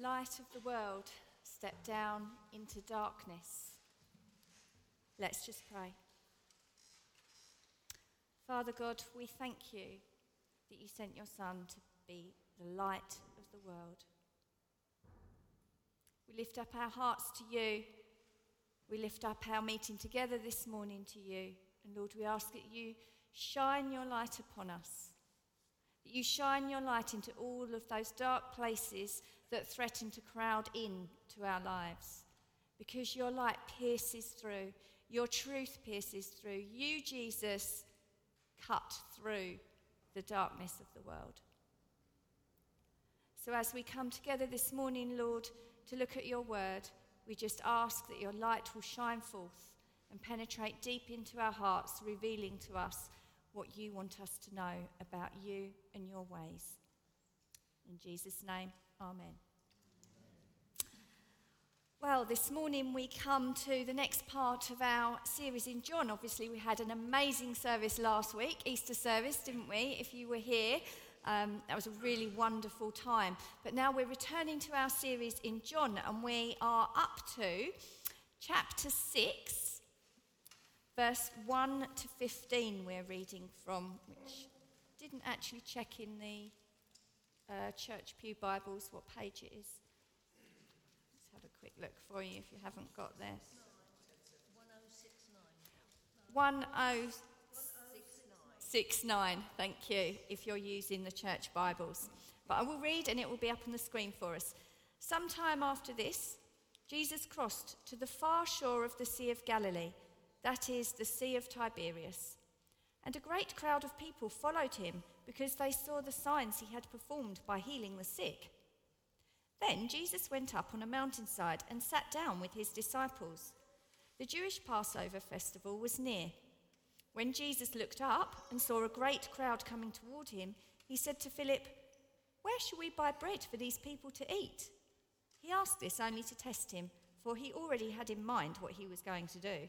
light of the world, step down into darkness. Let's just pray. Father God, we thank you that you sent your Son to be the light of the world. We lift up our hearts to you. We lift up our meeting together this morning to you. And Lord, we ask that you shine your light upon us you shine your light into all of those dark places that threaten to crowd in to our lives. Because your light pierces through, your truth pierces through. You, Jesus, cut through the darkness of the world. So, as we come together this morning, Lord, to look at your word, we just ask that your light will shine forth and penetrate deep into our hearts, revealing to us what you want us to know about you and your ways. In Jesus' name, Amen. Well, this morning we come to the next part of our series in John. Obviously, we had an amazing service last week, Easter service, didn't we? If you were here, um, that was a really wonderful time. But now we're returning to our series in John, and we are up to chapter 6 Verse 1 to 15, we're reading from, which didn't actually check in the uh, Church Pew Bibles what page it is. Let's have a quick look for you if you haven't got there. 1069. thank you, if you're using the church Bibles. But I will read and it will be up on the screen for us. Sometime after this, Jesus crossed to the far shore of the Sea of Galilee that is, the Sea of Tiberias. And a great crowd of people followed him because they saw the signs he had performed by healing the sick. Then Jesus went up on a mountainside and sat down with his disciples. The Jewish Passover festival was near. When Jesus looked up and saw a great crowd coming toward him, he said to Philip, Where shall we buy bread for these people to eat? He asked this only to test him, for he already had in mind what he was going to do.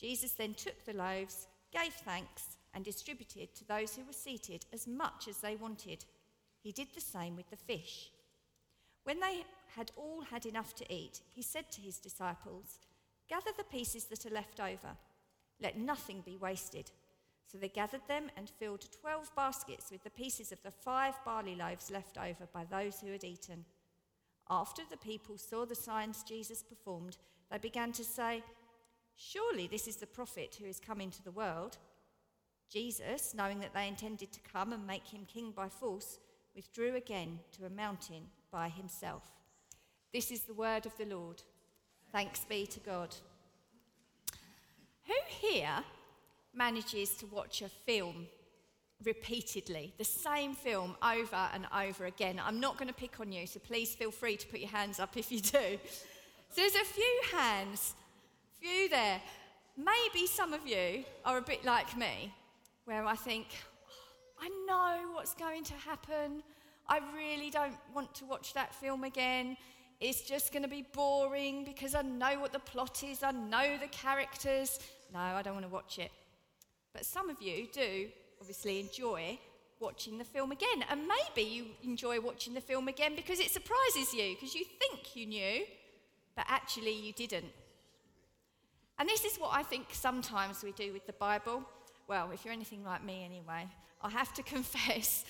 Jesus then took the loaves, gave thanks, and distributed to those who were seated as much as they wanted. He did the same with the fish. When they had all had enough to eat, he said to his disciples, Gather the pieces that are left over. Let nothing be wasted. So they gathered them and filled twelve baskets with the pieces of the five barley loaves left over by those who had eaten. After the people saw the signs Jesus performed, they began to say, Surely this is the prophet who is come into the world. Jesus, knowing that they intended to come and make him king by force, withdrew again to a mountain by himself. This is the word of the Lord. Thanks be to God. Who here manages to watch a film repeatedly, the same film over and over again? I'm not going to pick on you, so please feel free to put your hands up if you do. So there's a few hands few there. Maybe some of you are a bit like me, where I think, oh, I know what's going to happen. I really don't want to watch that film again. It's just going to be boring because I know what the plot is, I know the characters. No, I don't want to watch it. But some of you do obviously enjoy watching the film again. And maybe you enjoy watching the film again because it surprises you, because you think you knew, but actually you didn't. And this is what I think sometimes we do with the Bible. Well, if you're anything like me anyway, I have to confess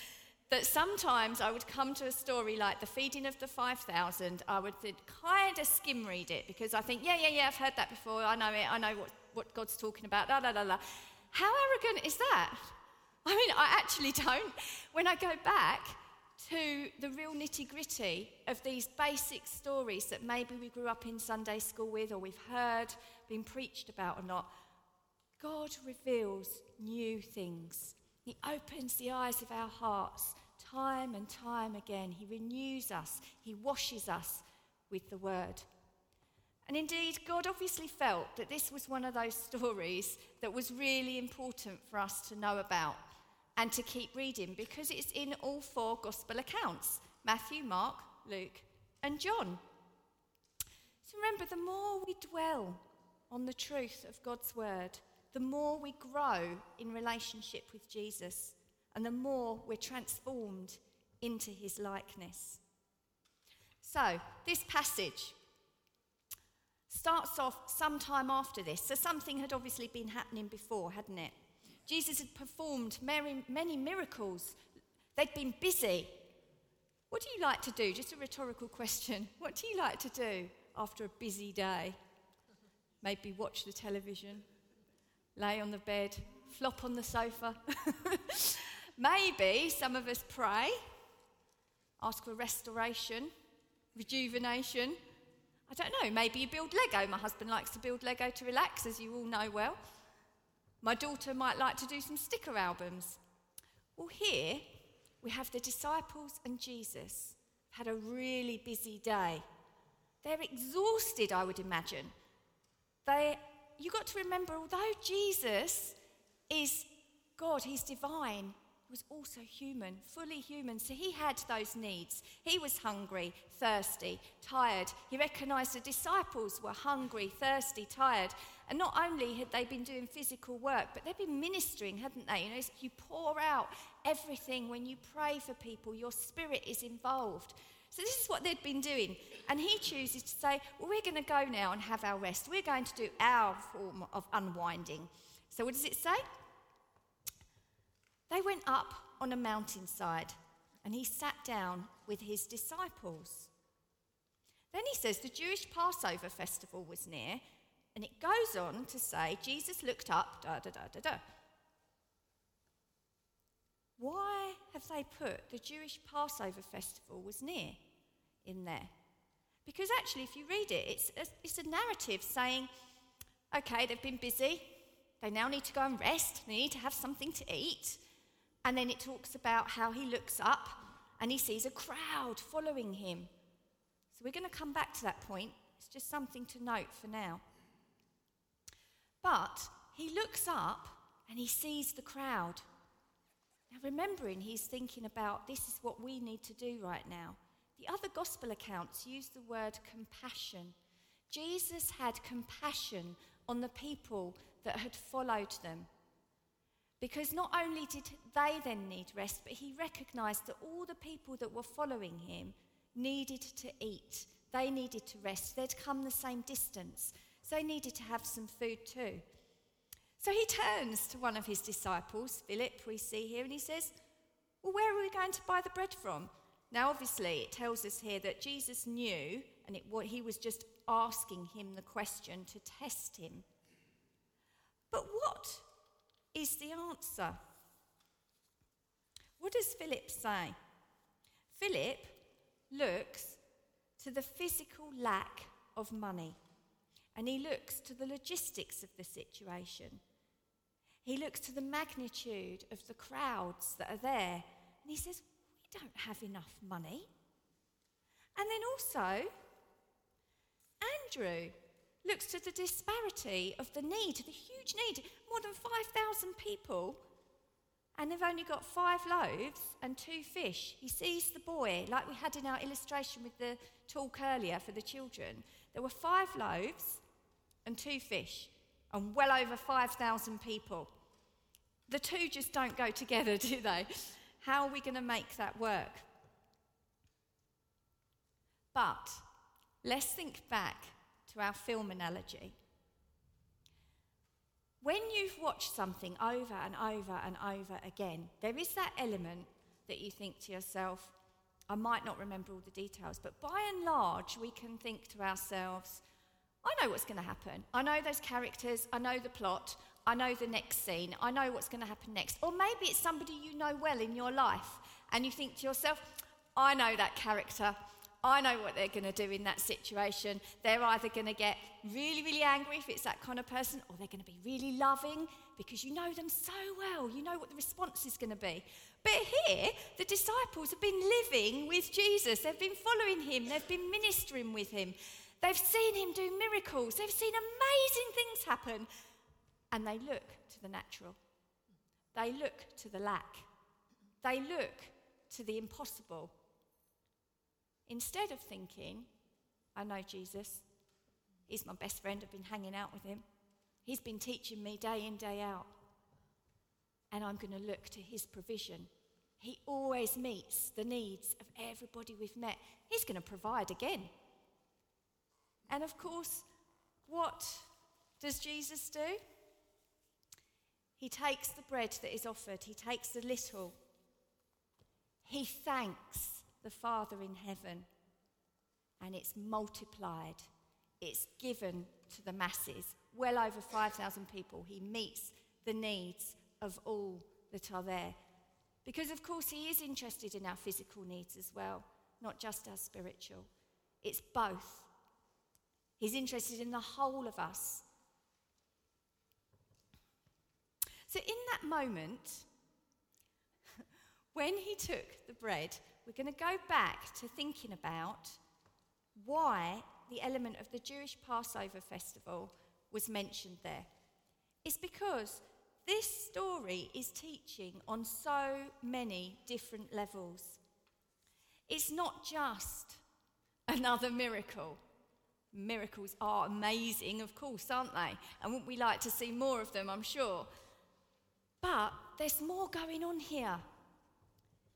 that sometimes I would come to a story like the feeding of the 5,000, I would kind of skim read it because I think, yeah, yeah, yeah, I've heard that before, I know it, I know what, what God's talking about, la, la, la, la. How arrogant is that? I mean, I actually don't. When I go back, to the real nitty gritty of these basic stories that maybe we grew up in Sunday school with or we've heard, been preached about or not, God reveals new things. He opens the eyes of our hearts Time and time again, He renews us, He washes us with the Word. And indeed, God obviously felt that this was one of those stories that was really important for us to know about and to keep reading because it's in all four gospel accounts Matthew, Mark, Luke, and John. So remember, the more we dwell on the truth of God's word, the more we grow in relationship with Jesus and the more we're transformed into his likeness. So, this passage starts off sometime after this. So, something had obviously been happening before, hadn't it? Jesus had performed many, many miracles, they'd been busy. What do you like to do? Just a rhetorical question. What do you like to do after a busy day? Maybe watch the television, lay on the bed, flop on the sofa. Maybe some of us pray, ask for restoration, rejuvenation. I don't know, maybe you build Lego. My husband likes to build Lego to relax, as you all know well. My daughter might like to do some sticker albums. Well, here we have the disciples and Jesus had a really busy day. They're exhausted, I would imagine. They, you got to remember, although Jesus is God, He's divine, he was also human, fully human. So he had those needs. He was hungry, thirsty, tired. He recognized the disciples were hungry, thirsty, tired. And not only had they been doing physical work, but they'd been ministering, hadn't they? You know, you pour out everything when you pray for people, your spirit is involved. So this is what they'd been doing. And he chooses to say, well, we're going to go now and have our rest. We're going to do our form of unwinding. So what does it say? They went up on a mountainside and he sat down with his disciples. Then he says the Jewish Passover festival was near, and it goes on to say Jesus looked up, da da da da da. Why have they put the Jewish Passover festival was near in there? Because actually, if you read it, it's a, it's a narrative saying, okay, they've been busy, they now need to go and rest, they need to have something to eat. And then it talks about how he looks up and he sees a crowd following him. So we're going to come back to that point. It's just something to note for now. But he looks up and he sees the crowd. Now, remembering he's thinking about this is what we need to do right now. The other gospel accounts use the word compassion. Jesus had compassion on the people that had followed them. Because not only did they then need rest, but he recognized that all the people that were following him needed to eat. They needed to rest. They'd come the same distance. So they needed to have some food too. So he turns to one of his disciples, Philip, we see here, and he says, Well, where are we going to buy the bread from? Now, obviously, it tells us here that Jesus knew, and it, he was just asking him the question to test him. But what is the answer. What does Philip say? Philip looks to the physical lack of money and he looks to the logistics of the situation. He looks to the magnitude of the crowds that are there and he says, Don't have enough money. And then also, Andrew looks to the disparity of the need, the huge need, more than 5,000 people, and they've only got five loaves and two fish. He sees the boy, like we had in our illustration with the talk earlier for the children. There were five loaves and two fish, and well over 5,000 people. The two just don't go together, do they? How are we going to make that work? But let's think back to our film analogy. When you've watched something over and over and over again, there is that element that you think to yourself, I might not remember all the details, but by and large, we can think to ourselves, I know what's going to happen. I know those characters. I know the plot. I know the next scene. I know what's going to happen next. Or maybe it's somebody you know well in your life, and you think to yourself, I know that character. I know what they're going to do in that situation. They're either going to get really, really angry if it's that kind of person, or they're going to be really loving because you know them so well. You know what the response is going to be. But here, the disciples have been living with Jesus, they've been following him, they've been ministering with him, they've seen him do miracles, they've seen amazing things happen, and they look to the natural. They look to the lack. They look to the impossible. Instead of thinking, I know Jesus, he's my best friend, I've been hanging out with him, he's been teaching me day in, day out, and I'm going to look to his provision. He always meets the needs of everybody we've met. He's going to provide again. And of course, what does Jesus do? He takes the bread that is offered, he takes the little, he thanks the Father in heaven, and it's multiplied, it's given to the masses. Well over 5,000 people. He meets the needs of all that are there. Because, of course, he is interested in our physical needs as well, not just our spiritual. It's both. He's interested in the whole of us. So, in that moment, when he took the bread, we're going to go back to thinking about why the element of the Jewish Passover festival was mentioned there. It's because this story is teaching on so many different levels. It's not just another miracle. Miracles are amazing, of course, aren't they? And wouldn't we like to see more of them, I'm sure. But there's more going on here.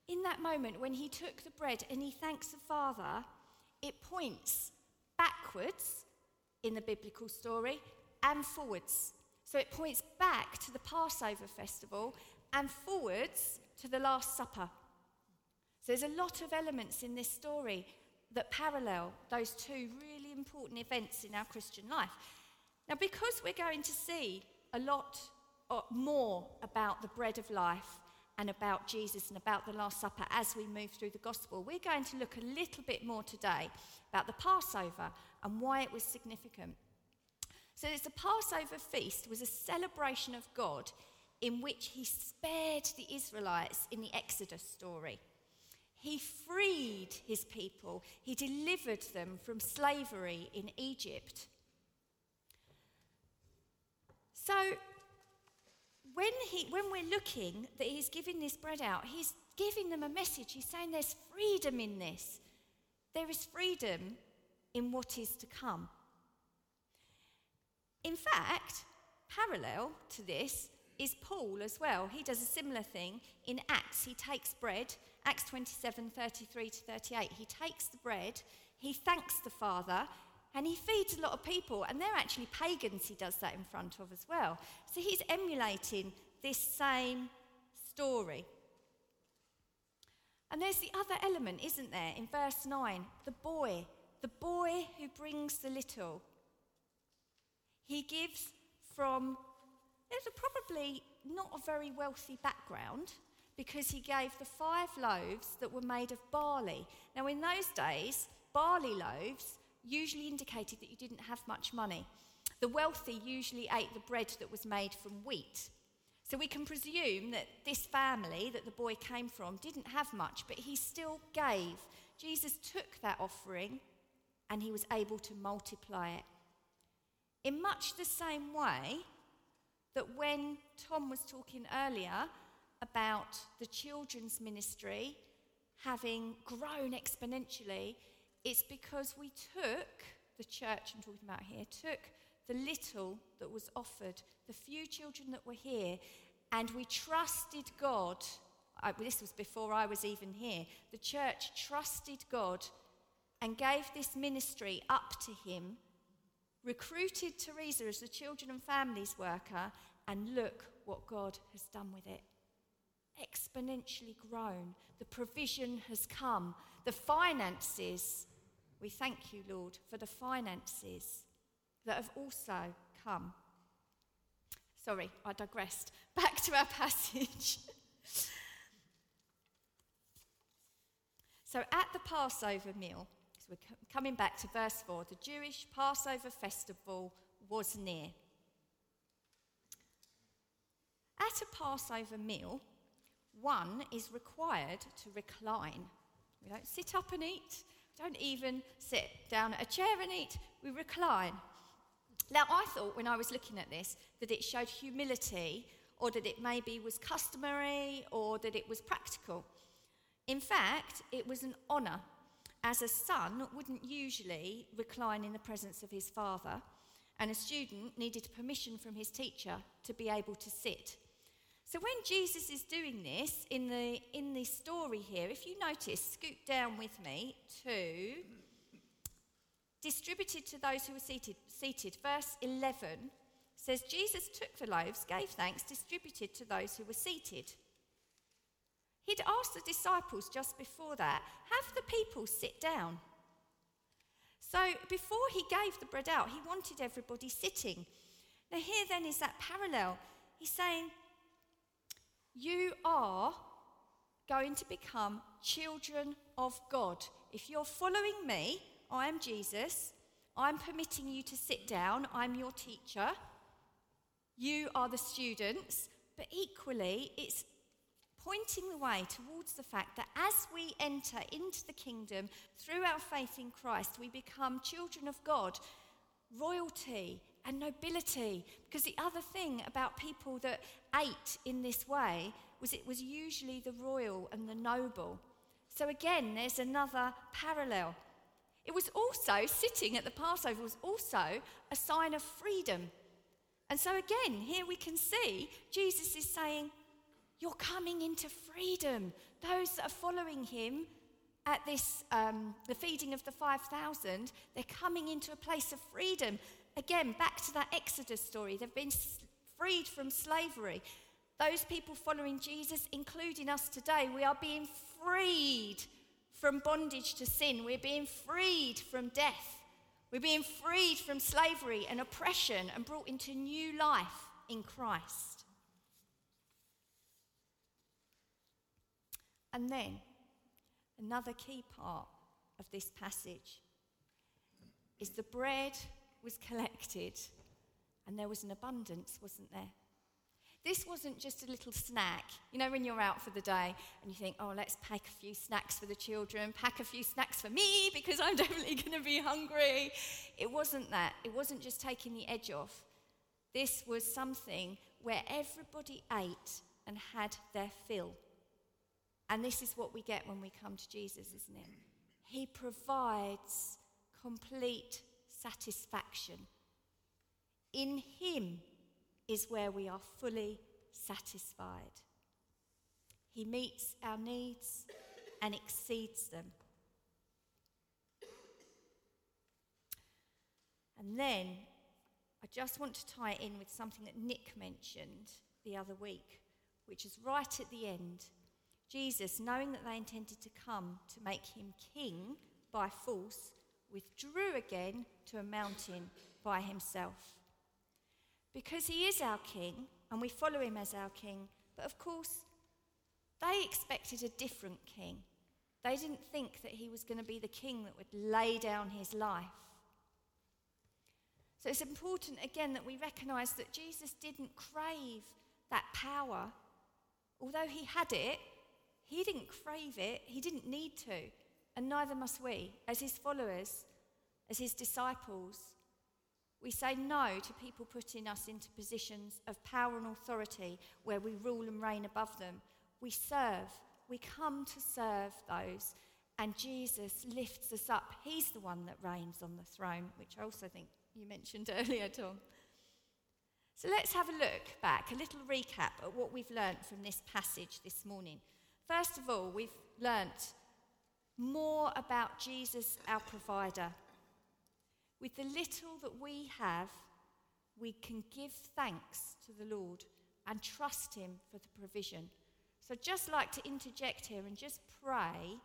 In that moment, when he took the bread and he thanks the Father, it points backwards in the biblical story and forwards. So it points back to the Passover festival and forwards to the Last Supper. So there's a lot of elements in this story that parallel those two really important events in our Christian life. Now, because we're going to see a lot Uh, more about the bread of life and about Jesus and about the Last Supper as we move through the gospel, we're going to look a little bit more today about the Passover and why it was significant. So, it's the Passover feast was a celebration of God in which he spared the Israelites in the Exodus story. He freed his people, he delivered them from slavery in Egypt. So, when, he, when we're looking that he's giving this bread out, he's giving them a message. He's saying there's freedom in this. There is freedom in what is to come. In fact, parallel to this is Paul as well. He does a similar thing in Acts. He takes bread, Acts 27 33 to 38. He takes the bread, he thanks the Father, and he feeds a lot of people, and they're actually pagans he does that in front of as well. So he's emulating this same story. And there's the other element, isn't there, in verse 9 the boy, the boy who brings the little. He gives from, there's probably not a very wealthy background because he gave the five loaves that were made of barley. Now, in those days, barley loaves usually indicated that you didn't have much money. The wealthy usually ate the bread that was made from wheat. So we can presume that this family that the boy came from didn't have much, but he still gave. Jesus took that offering and he was able to multiply it. In much the same way that when Tom was talking earlier about the children's ministry having grown exponentially, it's because we took, the church I'm talking about here, took the little that was offered, the few children that were here, and we trusted God. I, this was before I was even here. The church trusted God and gave this ministry up to Him, recruited Teresa as the children and families worker, and look what God has done with it. Exponentially grown. The provision has come. The finances we thank you, Lord, for the finances that have also come. Sorry, I digressed. Back to our passage. so, at the Passover meal, so we're coming back to verse 4. The Jewish Passover festival was near. At a Passover meal, one is required to recline. We don't sit up and eat, don't even sit down at a chair and eat, we recline. Now, I thought when I was looking at this that it showed humility or that it maybe was customary or that it was practical. In fact, it was an honour, as a son wouldn't usually recline in the presence of his father, and a student needed permission from his teacher to be able to sit. So when Jesus is doing this in the, in the story here, if you notice, scoop down with me to distributed to those who were seated. seated. Verse 11 says, Jesus took the loaves, gave thanks, distributed to those who were seated. He'd asked the disciples just before that, have the people sit down. So before he gave the bread out, he wanted everybody sitting. Now, here then is that parallel. He's saying, You are going to become children of God. If you're following me, I am Jesus. I'm permitting you to sit down. I'm your teacher. You are the students. But equally, it's pointing the way towards the fact that as we enter into the kingdom through our faith in Christ, we become children of God, royalty and nobility. Because the other thing about people that ate in this way was it was usually the royal and the noble. So again, there's another parallel. It was also, sitting at the Passover was also a sign of freedom. And so again, here we can see Jesus is saying, You're coming into freedom. Those that are following him at this, um, the feeding of the 5,000, they're coming into a place of freedom. Again, back to that Exodus story. They've been freed from slavery. Those people following Jesus, including us today, we are being freed from bondage to sin. We're being freed from death. We're being freed from slavery and oppression and brought into new life in Christ. And then, another key part of this passage is the bread was collected and there was an abundance, wasn't there? This wasn't just a little snack. You know, when you're out for the day and you think, oh, let's pack a few snacks for the children, pack a few snacks for me because I'm definitely going to be hungry. It wasn't that. It wasn't just taking the edge off. This was something where everybody ate and had their fill. And this is what we get when we come to Jesus, isn't it? He provides complete satisfaction. In Him, is where we are fully satisfied. He meets our needs and exceeds them. And then I just want to tie it in with something that Nick mentioned the other week, which is right at the end. Jesus, knowing that they intended to come to make him king by force, withdrew again to a mountain by himself because he is our king and we follow him as our king. But of course, they expected a different king. They didn't think that he was going to be the king that would lay down his life. So it's important again that we recognize that Jesus didn't crave that power. Although he had it, he didn't crave it, he didn't need to, and neither must we, as his followers, as his disciples. We say no to people putting us into positions of power and authority where we rule and reign above them. We serve. We come to serve those. And Jesus lifts us up. He's the one that reigns on the throne, which I also think you mentioned earlier, Tom. So let's have a look back, a little recap at what we've learnt from this passage this morning. First of all, we've learnt more about Jesus, our provider. With the little that we have, we can give thanks to the Lord and trust Him for the provision. So, just like to interject here and just pray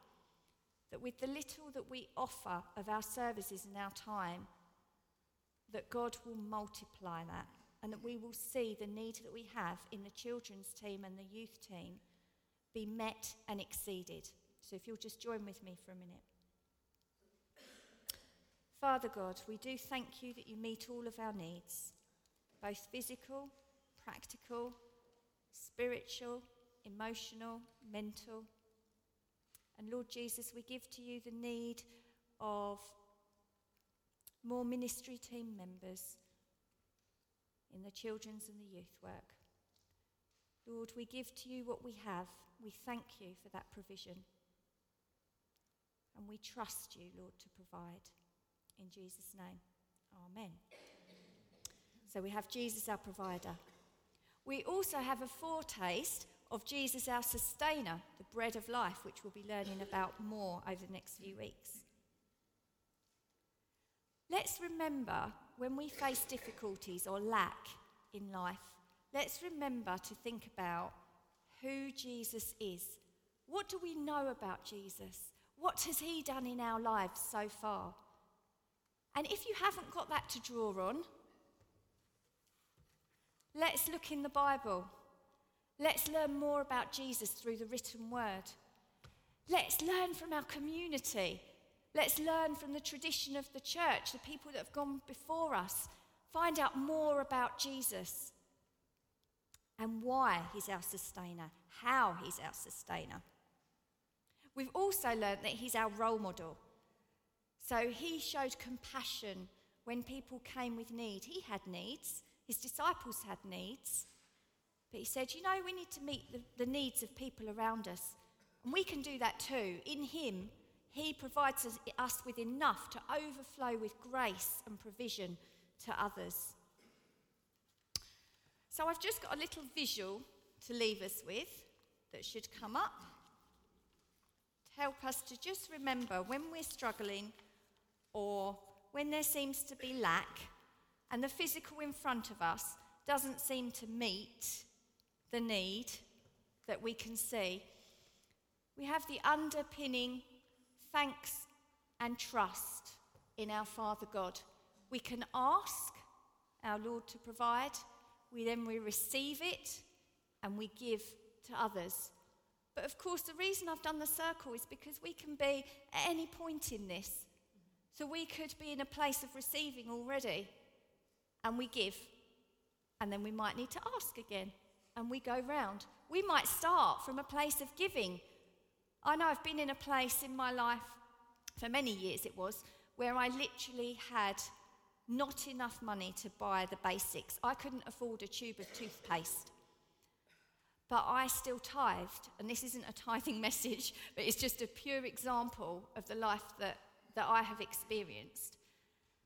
that with the little that we offer of our services and our time, that God will multiply that and that we will see the need that we have in the children's team and the youth team be met and exceeded. So, if you'll just join with me for a minute. Father God, we do thank you that you meet all of our needs, both physical, practical, spiritual, emotional, mental. And Lord Jesus, we give to you the need of more ministry team members in the children's and the youth work. Lord, we give to you what we have. We thank you for that provision. And we trust you, Lord, to provide. In Jesus' name, Amen. So we have Jesus, our provider. We also have a foretaste of Jesus, our sustainer, the bread of life, which we'll be learning about more over the next few weeks. Let's remember when we face difficulties or lack in life, let's remember to think about who Jesus is. What do we know about Jesus? What has he done in our lives so far? And if you haven't got that to draw on, let's look in the Bible. Let's learn more about Jesus through the written word. Let's learn from our community. Let's learn from the tradition of the church, the people that have gone before us. Find out more about Jesus and why he's our sustainer, how he's our sustainer. We've also learned that he's our role model. So he showed compassion when people came with need. He had needs, his disciples had needs. But he said, You know, we need to meet the, the needs of people around us. And we can do that too. In him, he provides us, with enough to overflow with grace and provision to others. So I've just got a little visual to leave us with that should come up help us to just remember when we're struggling or when there seems to be lack and the physical in front of us doesn't seem to meet the need that we can see. We have the underpinning thanks and trust in our Father God. We can ask our Lord to provide, we then we receive it and we give to others. But of course, the reason I've done the circle is because we can be at any point in this. So we could be in a place of receiving already and we give, and then we might need to ask again and we go round. We might start from a place of giving I know I've been in a place in my life, for many years it was, where I literally had not enough money to buy the basics. I couldn't afford a tube of toothpaste. But I still tithed, and this isn't a tithing message, but it's just a pure example of the life that, that I have experienced.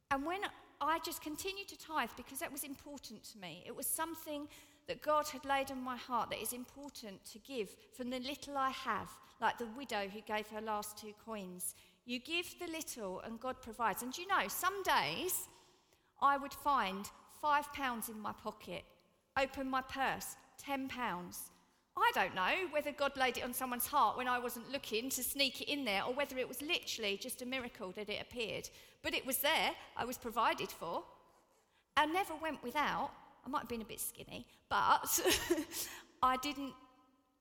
And when I just continued to tithe because that was important to me, it was something that God had laid on my heart that is important to give from the little I have, like the widow who gave her last two coins. You give the little and God provides. And you know, some days I would find five pounds in my pocket, open my purse, ten pounds. I don't know whether God laid it on someone's heart when I wasn't looking to sneak it in there or whether it was literally just a miracle that it appeared. But it was there, I was provided for. I never went without. I might have been a bit skinny, but I didn't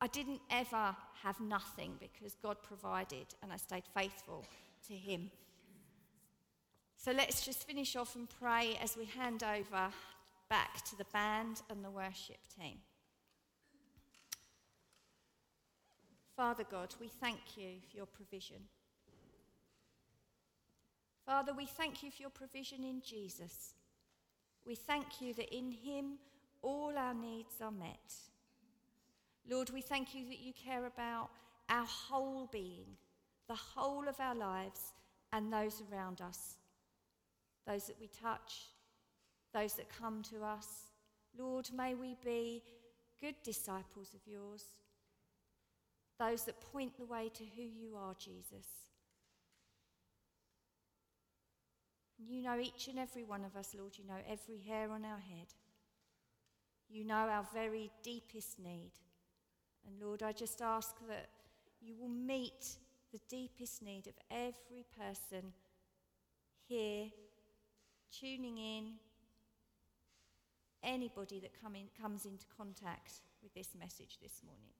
I didn't ever have nothing because God provided and I stayed faithful to him. So let's just finish off and pray as we hand over back to the band and the worship team. Father God, we thank you for your provision. Father, we thank you for your provision in Jesus. We thank you that in him all our needs are met. Lord, we thank you that you care about our whole being, the whole of our lives, and those around us, those that we touch, those that come to us. Lord, may we be good disciples of yours, those that point the way to who you are, Jesus. You know each and every one of us, Lord. You know every hair on our head. You know our very deepest need. And Lord, I just ask that you will meet the deepest need of every person here, tuning in, anybody that come in, comes into contact with this message this morning.